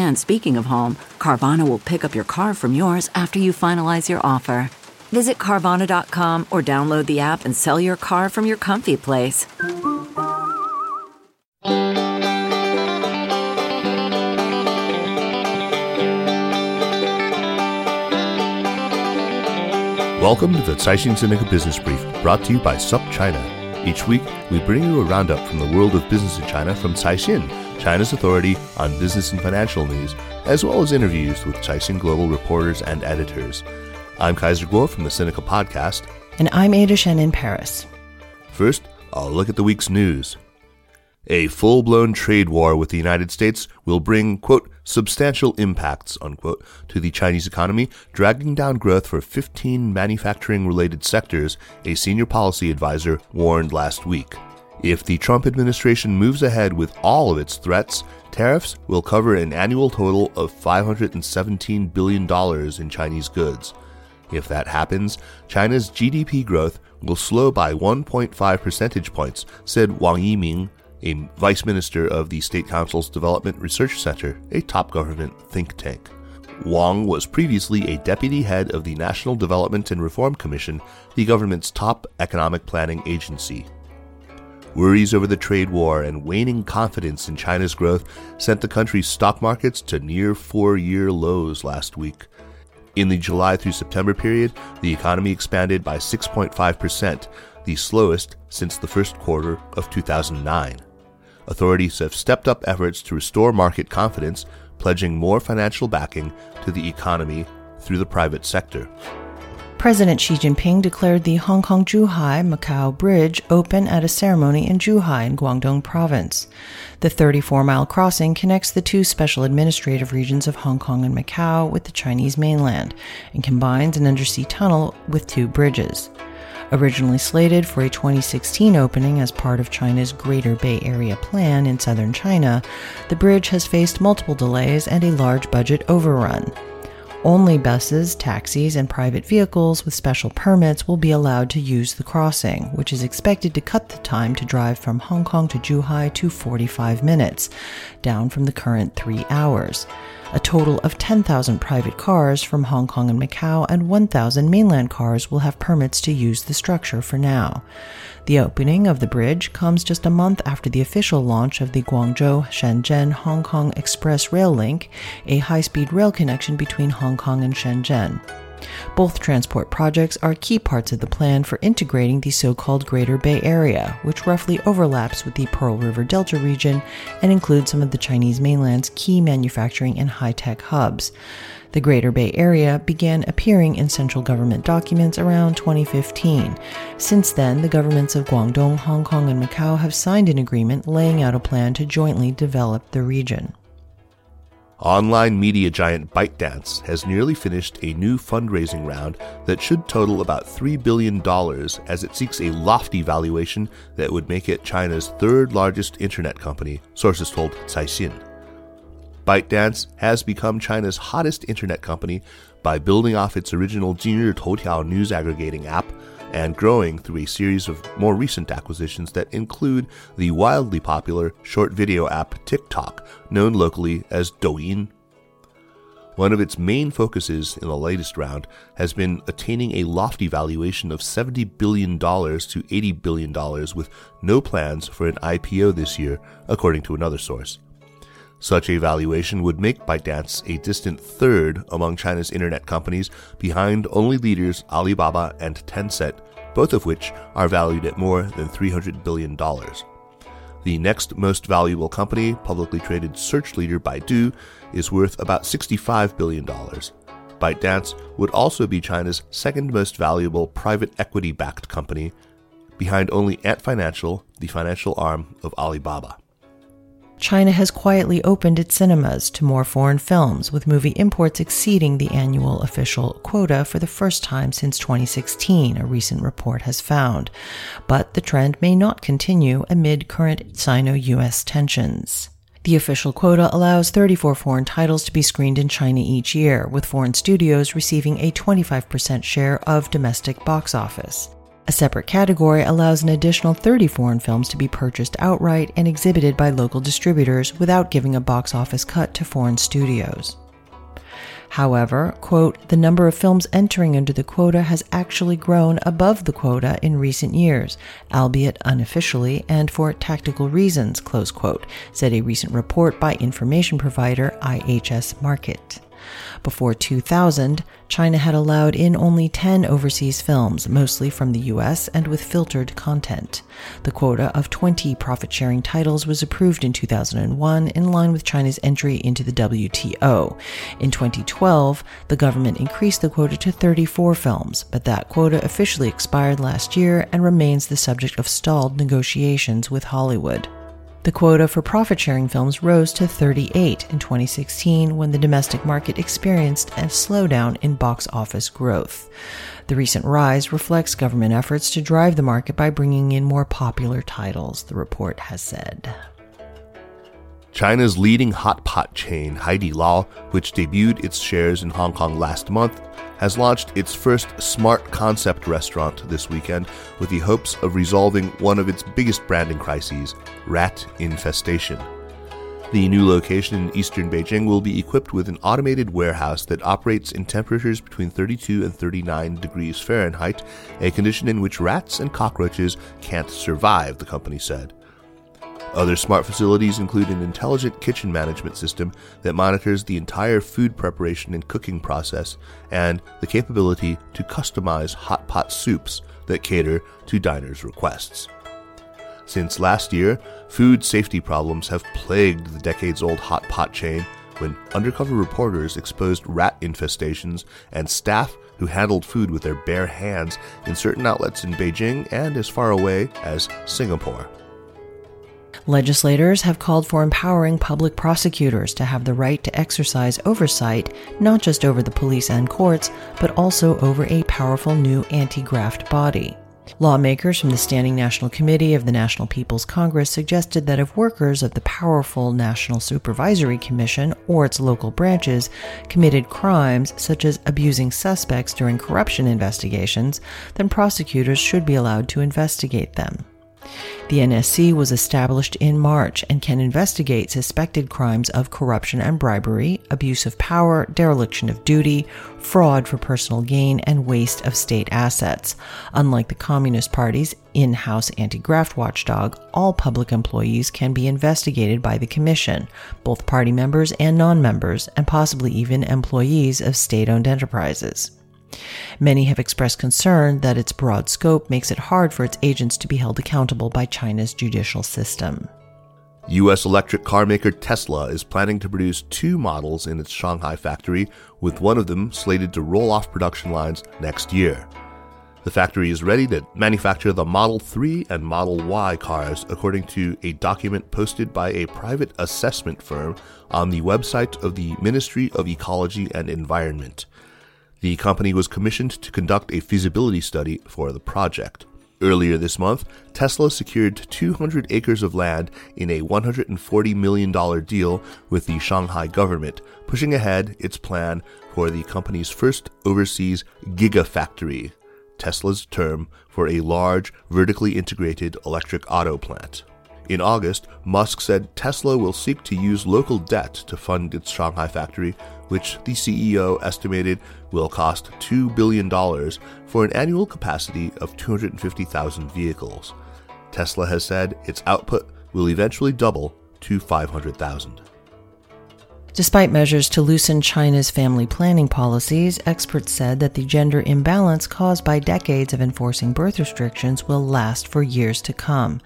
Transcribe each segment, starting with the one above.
And speaking of home, Carvana will pick up your car from yours after you finalize your offer. Visit Carvana.com or download the app and sell your car from your comfy place. Welcome to the Caixin Sinica Business Brief, brought to you by SupChina. Each week, we bring you a roundup from the world of business in China from Caixin, China's authority on business and financial news, as well as interviews with Caixin Global reporters and editors. I'm Kaiser Kuo from the Sinica Podcast. And I'm Ada Shen in Paris. First, I'll look at the week's news. A full blown trade war with the United States will bring, quote, substantial impacts, unquote, to the Chinese economy, dragging down growth for 15 manufacturing related sectors, a senior policy advisor warned last week. If the Trump administration moves ahead with all of its threats, tariffs will cover an annual total of $517 billion in Chinese goods. If that happens, China's GDP growth will slow by 1.5 percentage points, said Wang Yiming, a vice minister of the State Council's Development Research Center, a top government think tank. Wang was previously a deputy head of the National Development and Reform Commission, the government's top economic planning agency. Worries over the trade war and waning confidence in China's growth sent the country's stock markets to near four year lows last week. In the July through September period, the economy expanded by 6.5%, the slowest since the first quarter of 2009 authorities have stepped up efforts to restore market confidence, pledging more financial backing to the economy through the private sector. President Xi Jinping declared the Hong Kong Zhuhai Macau Bridge open at a ceremony in Zhuhai in Guangdong Province. The 34 mile crossing connects the two special administrative regions of Hong Kong and Macau with the Chinese mainland and combines an undersea tunnel with two bridges. Originally slated for a 2016 opening as part of China's Greater Bay Area plan in southern China, the bridge has faced multiple delays and a large budget overrun. Only buses, taxis, and private vehicles with special permits will be allowed to use the crossing, which is expected to cut the time to drive from Hong Kong to Zhuhai to 45 minutes, down from the current three hours. A total of 10,000 private cars from Hong Kong and Macau and 1,000 mainland cars will have permits to use the structure for now. The opening of the bridge comes just a month after the official launch of the Guangzhou Shenzhen Hong Kong Express Rail Link, a high speed rail connection between Hong Kong and Shenzhen. Both transport projects are key parts of the plan for integrating the so called Greater Bay Area, which roughly overlaps with the Pearl River Delta region and includes some of the Chinese mainland's key manufacturing and high tech hubs. The Greater Bay Area began appearing in central government documents around 2015. Since then, the governments of Guangdong, Hong Kong, and Macau have signed an agreement laying out a plan to jointly develop the region. Online media giant ByteDance has nearly finished a new fundraising round that should total about $3 billion as it seeks a lofty valuation that would make it China's third largest internet company, sources told Caixin. ByteDance has become China's hottest internet company by building off its original Jinri Toutiao news aggregating app and growing through a series of more recent acquisitions that include the wildly popular short video app TikTok, known locally as Douyin. One of its main focuses in the latest round has been attaining a lofty valuation of $70 billion to $80 billion with no plans for an IPO this year, according to another source. Such a valuation would make ByteDance a distant third among China's internet companies, behind only leaders Alibaba and Tencent, both of which are valued at more than $300 billion. The next most valuable company, publicly traded search leader Baidu, is worth about $65 billion. ByteDance would also be China's second most valuable private equity backed company, behind only Ant Financial, the financial arm of Alibaba. China has quietly opened its cinemas to more foreign films, with movie imports exceeding the annual official quota for the first time since 2016, a recent report has found. But the trend may not continue amid current Sino US tensions. The official quota allows 34 foreign titles to be screened in China each year, with foreign studios receiving a 25% share of domestic box office. A separate category allows an additional 30 foreign films to be purchased outright and exhibited by local distributors without giving a box office cut to foreign studios. However, quote, the number of films entering under the quota has actually grown above the quota in recent years, albeit unofficially and for tactical reasons, close quote, said a recent report by information provider IHS Markit. Before 2000, China had allowed in only 10 overseas films, mostly from the US and with filtered content. The quota of 20 profit sharing titles was approved in 2001 in line with China's entry into the WTO. In 2012, the government increased the quota to 34 films, but that quota officially expired last year and remains the subject of stalled negotiations with Hollywood. The quota for profit sharing films rose to 38 in 2016 when the domestic market experienced a slowdown in box office growth. The recent rise reflects government efforts to drive the market by bringing in more popular titles, the report has said. China's leading hot pot chain, Haidilao, which debuted its shares in Hong Kong last month, has launched its first smart concept restaurant this weekend with the hopes of resolving one of its biggest branding crises rat infestation. The new location in eastern Beijing will be equipped with an automated warehouse that operates in temperatures between 32 and 39 degrees Fahrenheit, a condition in which rats and cockroaches can't survive, the company said. Other smart facilities include an intelligent kitchen management system that monitors the entire food preparation and cooking process, and the capability to customize hot pot soups that cater to diners' requests. Since last year, food safety problems have plagued the decades old hot pot chain when undercover reporters exposed rat infestations and staff who handled food with their bare hands in certain outlets in Beijing and as far away as Singapore. Legislators have called for empowering public prosecutors to have the right to exercise oversight not just over the police and courts, but also over a powerful new anti graft body. Lawmakers from the Standing National Committee of the National People's Congress suggested that if workers of the powerful National Supervisory Commission or its local branches committed crimes such as abusing suspects during corruption investigations, then prosecutors should be allowed to investigate them. The NSC was established in March and can investigate suspected crimes of corruption and bribery, abuse of power, dereliction of duty, fraud for personal gain, and waste of state assets. Unlike the Communist Party's in house anti graft watchdog, all public employees can be investigated by the Commission, both party members and non members, and possibly even employees of state owned enterprises. Many have expressed concern that its broad scope makes it hard for its agents to be held accountable by China's judicial system. U.S. electric car maker Tesla is planning to produce two models in its Shanghai factory, with one of them slated to roll off production lines next year. The factory is ready to manufacture the Model 3 and Model Y cars, according to a document posted by a private assessment firm on the website of the Ministry of Ecology and Environment. The company was commissioned to conduct a feasibility study for the project. Earlier this month, Tesla secured 200 acres of land in a $140 million deal with the Shanghai government, pushing ahead its plan for the company's first overseas gigafactory, Tesla's term for a large, vertically integrated electric auto plant. In August, Musk said Tesla will seek to use local debt to fund its Shanghai factory, which the CEO estimated will cost $2 billion for an annual capacity of 250,000 vehicles. Tesla has said its output will eventually double to 500,000. Despite measures to loosen China's family planning policies, experts said that the gender imbalance caused by decades of enforcing birth restrictions will last for years to come.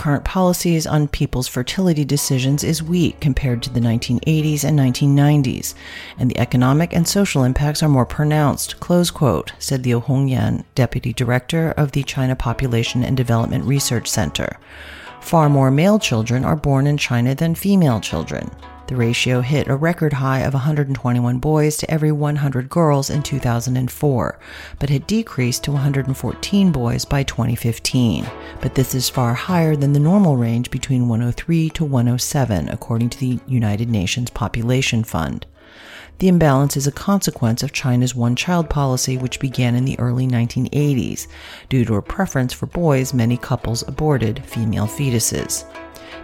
Current policies on people's fertility decisions is weak compared to the 1980s and 1990s, and the economic and social impacts are more pronounced, close quote, said Liu Hongyan, deputy director of the China Population and Development Research Center. Far more male children are born in China than female children. The ratio hit a record high of 121 boys to every 100 girls in 2004, but had decreased to 114 boys by 2015. But this is far higher than the normal range between 103 to 107, according to the United Nations Population Fund. The imbalance is a consequence of China's one child policy, which began in the early 1980s. Due to a preference for boys, many couples aborted female fetuses.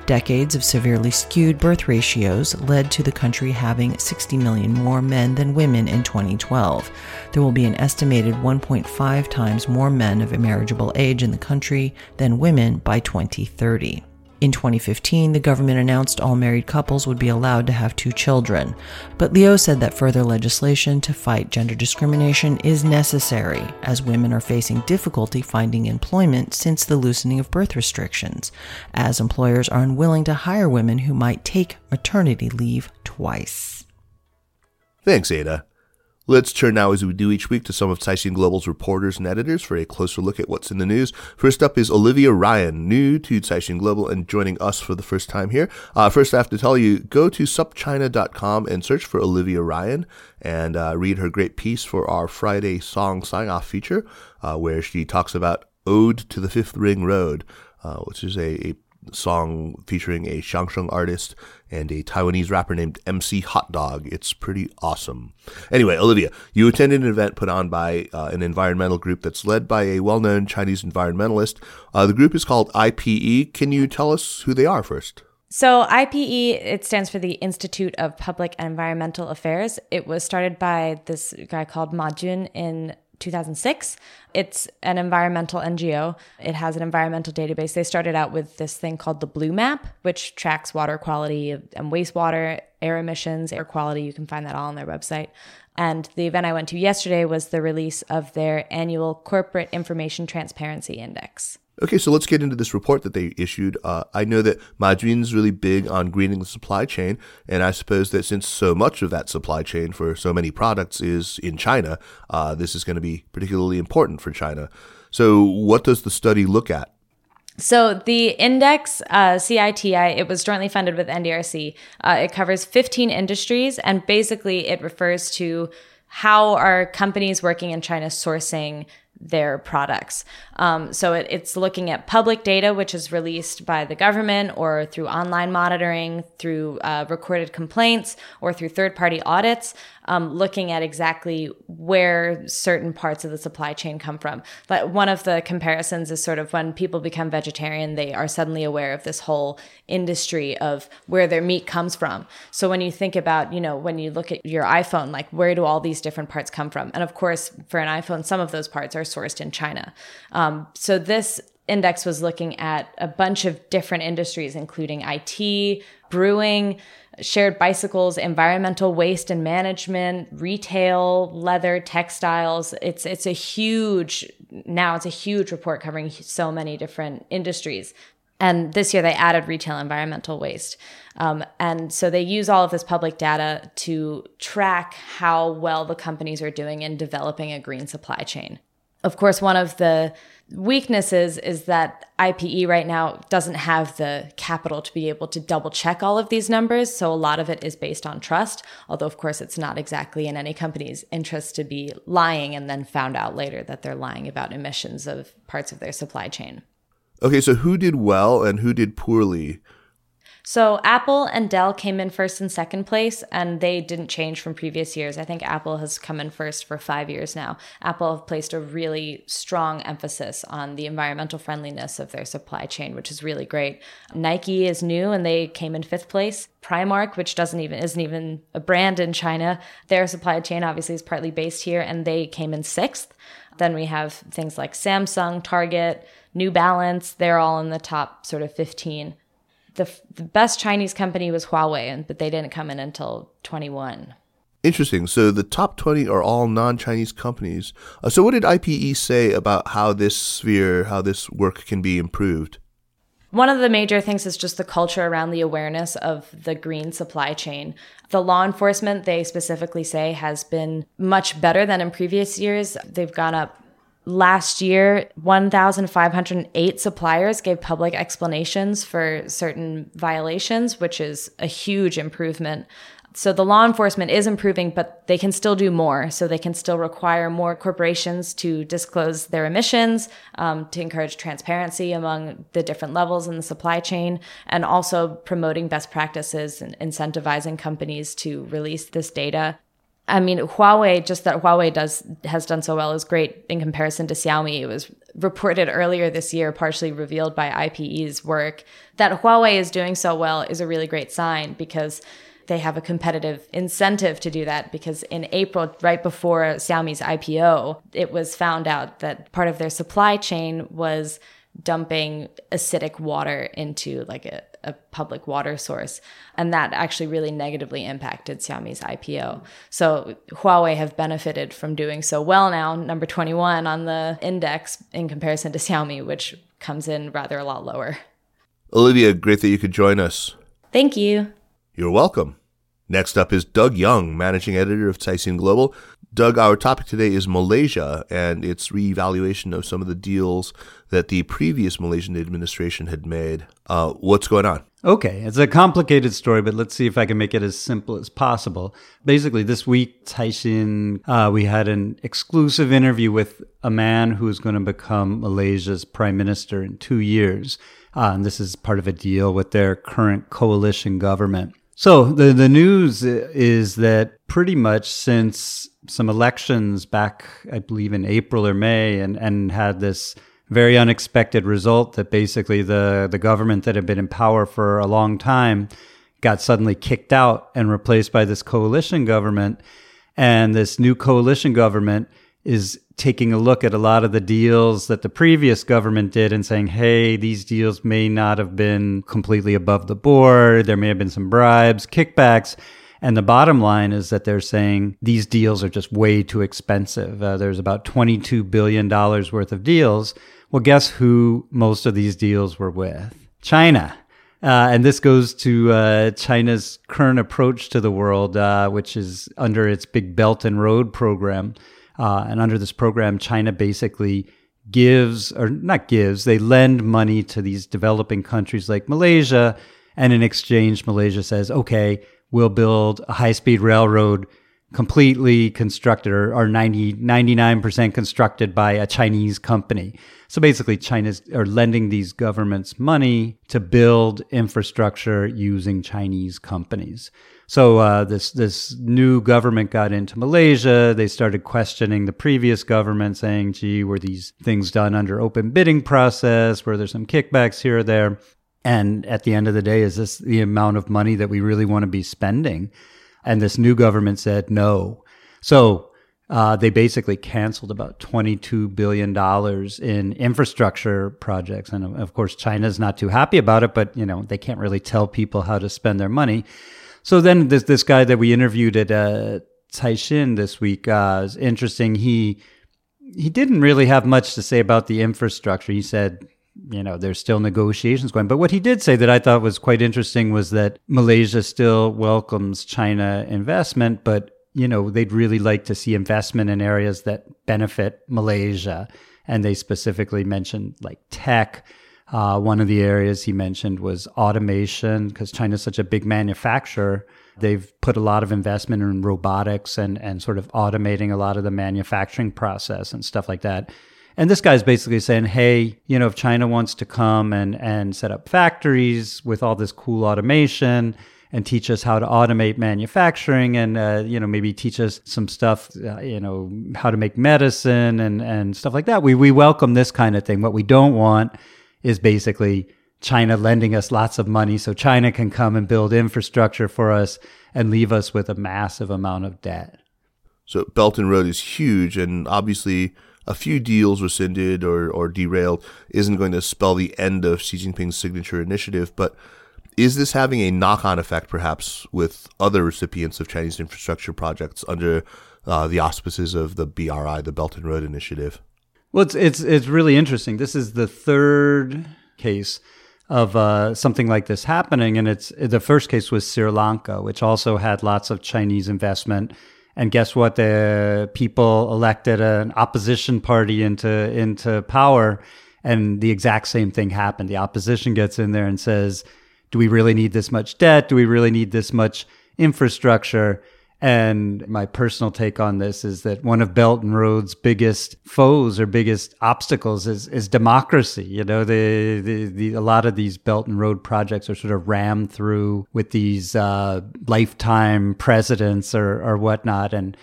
Decades of severely skewed birth ratios led to the country having 60 million more men than women in 2012. There will be an estimated 1.5 times more men of marriageable age in the country than women by 2030. In 2015, the government announced all married couples would be allowed to have two children, but Liu said that further legislation to fight gender discrimination is necessary as women are facing difficulty finding employment since the loosening of birth restrictions, as employers are unwilling to hire women who might take maternity leave twice. Thanks, Ada. Let's turn now, as we do each week, to some of Caixin Global's reporters and editors for a closer look at what's in the news. First up is Olivia Ryan, new to Caixin Global and joining us for the first time here. Uh, first, I have to tell you, go to supchina.com and search for Olivia Ryan and uh, read her great piece for our Friday song sign off feature, uh, where she talks about Ode to the Fifth Ring Road, uh, which is a, a song featuring a Xiangsheng artist and a Taiwanese rapper named MC Hot Dog. It's pretty awesome. Anyway, Olivia, you attended an event put on by uh, an environmental group that's led by a well known Chinese environmentalist. Uh, the group is called IPE. Can you tell us who they are first? So, IPE, it stands for the Institute of Public and Environmental Affairs. It was started by this guy called Ma Jun in 2006. It's an environmental NGO. It has an environmental database. They started out with this thing called the Blue Map, which tracks water quality and wastewater, air emissions, air quality. You can find that all on their website. And the event I went to yesterday was the release of their annual Corporate Information Transparency Index. Okay, so let's get into this report that they issued. Uh, I know that Ma Jun's really big on greening the supply chain, and I suppose that since so much of that supply chain for so many products is in China, uh, this is going to be particularly important for China. So, what does the study look at? So the index, uh, CITI, it was jointly funded with NRDC. Uh, it covers 15 industries, and basically it refers to how are companies working in China sourcing their products. Um, so it, it's looking at public data, which is released by the government or through online monitoring, through uh, recorded complaints, or through third party audits, um, looking at exactly where certain parts of the supply chain come from. But one of the comparisons is sort of when people become vegetarian, they are suddenly aware of this whole industry of where their meat comes from. So when you think about, you know, when you look at your iPhone, like where do all these different parts come from? And of course, for an iPhone, some of those parts are sourced in China. Um, so this index was looking at a bunch of different industries, including IT, brewing, shared bicycles, environmental waste and management, retail, leather, textiles. It's it's a huge now it's a huge report covering so many different industries. And this year they added retail environmental waste. Um, and so they use all of this public data to track how well the companies are doing in developing a green supply chain. Of course, one of the weaknesses is that IPE right now doesn't have the capital to be able to double check all of these numbers. So a lot of it is based on trust, although, of course, it's not exactly in any company's interest to be lying and then found out later that they're lying about emissions of parts of their supply chain. Okay, so who did well and who did poorly so Apple and Dell came in first and second place, and they didn't change from previous years. I think Apple has come in first for five years now. Apple have placed a really strong emphasis on the environmental friendliness of their supply chain, which is really great. Nike is new, and they came in fifth place. Primark, which doesn't even isn't even a brand in China, their supply chain obviously is partly based here, and they came in sixth. Then we have things like Samsung, Target, New Balance. They're all in the top sort of 15 the, the best Chinese company was Huawei, but they didn't come in until 21. Interesting. So the top 20 are all non Chinese companies. Uh, so, what did IPE say about how this sphere, how this work can be improved? One of the major things is just the culture around the awareness of the green supply chain. The law enforcement, they specifically say, has been much better than in previous years. They've gone up last year 1508 suppliers gave public explanations for certain violations which is a huge improvement. So the law enforcement is improving but they can still do more. So they can still require more corporations to disclose their emissions um, to encourage transparency among the different levels in the supply chain and also promoting best practices and incentivizing companies to release this data I mean, Huawei, just that Huawei does has done so well is great in comparison to Xiaomi. It was reported earlier this year, partially revealed by IPE's work, that Huawei is doing so well is a really great sign because they have a competitive incentive to do that because in April, right before Xiaomi's IPO, it was found out that part of their supply chain was dumping acidic water into like a, a public water source. And that actually really negatively impacted Xiaomi's IPO. So Huawei have benefited from doing so well now, number 21 on the index in comparison to Xiaomi, which comes in rather a lot lower. Olivia, great that you could join us. Thank you. You're welcome. Next up is Doug Young, managing editor of Caixin Global. Doug, our topic today is Malaysia and its reevaluation of some of the deals that the previous Malaysian administration had made. Uh, what's going on? Okay, it's a complicated story, but let's see if I can make it as simple as possible. Basically, this week, Caixin, uh, we had an exclusive interview with a man who's going to become Malaysia's prime minister in two years. Uh, and this is part of a deal with their current coalition government. So the the news is that pretty much since some elections back, I believe in April or May, and and had this very unexpected result that basically the the government that had been in power for a long time got suddenly kicked out and replaced by this coalition government, and this new coalition government is taking a look at a lot of the deals that the previous government did and saying, hey, these deals may not have been completely above the board. There may have been some bribes, kickbacks. And the bottom line is that they're saying these deals are just way too expensive. Uh, there's about $22 billion worth of deals. Well, guess who most of these deals were with? China. Uh, and this goes to uh, China's current approach to the world, uh, which is under its Big Belt and Road program. Uh, and under this program, China basically gives, or not gives, they lend money to these developing countries like Malaysia. And in exchange, Malaysia says, okay, we'll build a high speed railroad completely constructed or, or 90, 99% constructed by a Chinese company. So basically, China's are lending these governments money to build infrastructure using Chinese companies. So uh, this this new government got into Malaysia. They started questioning the previous government, saying, "Gee, were these things done under open bidding process? Were there some kickbacks here or there?" And at the end of the day, is this the amount of money that we really want to be spending? And this new government said no. So uh, they basically canceled about $22 billion in infrastructure projects. And of course, China's not too happy about it, but you know, they can't really tell people how to spend their money. So then this this guy that we interviewed at uh, Caixin this week uh, is interesting. He he didn't really have much to say about the infrastructure. He said, you know, there's still negotiations going. But what he did say that I thought was quite interesting was that Malaysia still welcomes China investment, but you know, they'd really like to see investment in areas that benefit Malaysia. And they specifically mentioned like tech uh, one of the areas he mentioned was automation because China's such a big manufacturer. They've put a lot of investment in robotics and, and sort of automating a lot of the manufacturing process and stuff like that. And this guy's basically saying, hey, you know, if China wants to come and, and set up factories with all this cool automation and teach us how to automate manufacturing and, uh, you know, maybe teach us some stuff, uh, you know, how to make medicine and, and stuff like that, we, we welcome this kind of thing. What we don't want is basically China lending us lots of money so China can come and build infrastructure for us and leave us with a massive amount of debt. So Belt and Road is huge, and obviously a few deals rescinded or, or derailed isn't going to spell the end of Xi Jinping's signature initiative. But is this having a knock-on effect, perhaps, with other recipients of Chinese infrastructure projects under uh, the auspices of the BRI, the Belt and Road Initiative? Well, it's it's it's really interesting. This is the third case of uh, something like this happening, and it's the first case was Sri Lanka, which also had lots of Chinese investment. And guess what? The people elected an opposition party into into power, and the exact same thing happened. The opposition gets in there and says, "Do we really need this much debt? Do we really need this much infrastructure?" And my personal take on this is that one of Belt and Road's biggest foes or biggest obstacles is, is democracy. You know, the, the, the, a lot of these Belt and Road projects are sort of rammed through with these uh, lifetime presidents or, or whatnot. And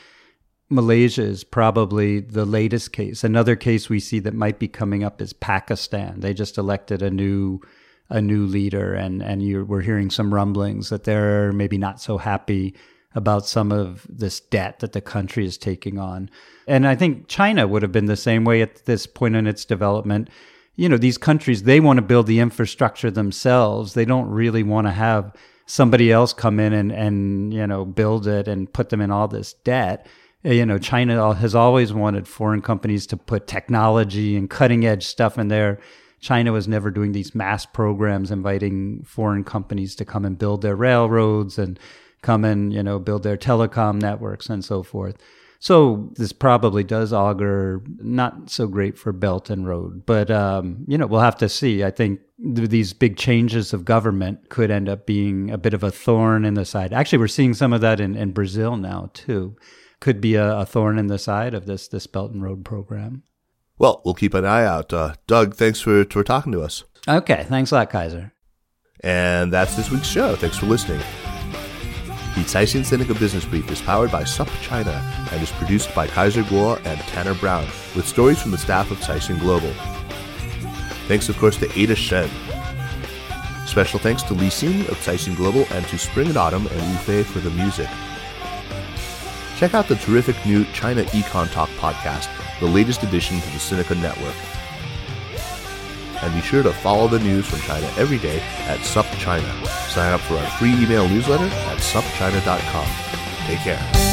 Malaysia is probably the latest case. Another case we see that might be coming up is Pakistan. They just elected a new a new leader, and and we're hearing some rumblings that they're maybe not so happy about some of this debt that the country is taking on. And I think China would have been the same way at this point in its development. You know, these countries, they want to build the infrastructure themselves. They don't really want to have somebody else come in and, and, you know, build it and put them in all this debt. Eh, you know, China has always wanted foreign companies to put technology and cutting edge stuff in there. China was never doing these mass programs inviting foreign companies to come and build their railroads and come and you know build their telecom networks and so forth. So this probably does augur not so great for Belt and Road, but um, you know we'll have to see. I think th- these big changes of government could end up being a bit of a thorn in the side. Actually, we're seeing some of that in, in Brazil now too. Could be a, a thorn in the side of this this Belt and Road program. Well, we'll keep an eye out. Uh, Doug, thanks for, for talking to us. Okay, thanks a lot, Kaiser. And that's this week's show. Thanks for listening. The Caixin Sinica Business Brief is powered by SUP China and is produced by Kaiser Kuo and Tanner Brown, with stories from the staff of Caixin Global. Thanks, of course, to Ada Shen. Special thanks to Li Xin of Caixin Global and to Spring and Autumn and Wu Fei for the music. Check out the terrific new China Econ Talk podcast, the latest addition to the Sinica Network. And be sure to follow the news from China every day at SupChina. Sign up for our free email newsletter at supchina.com. Take care.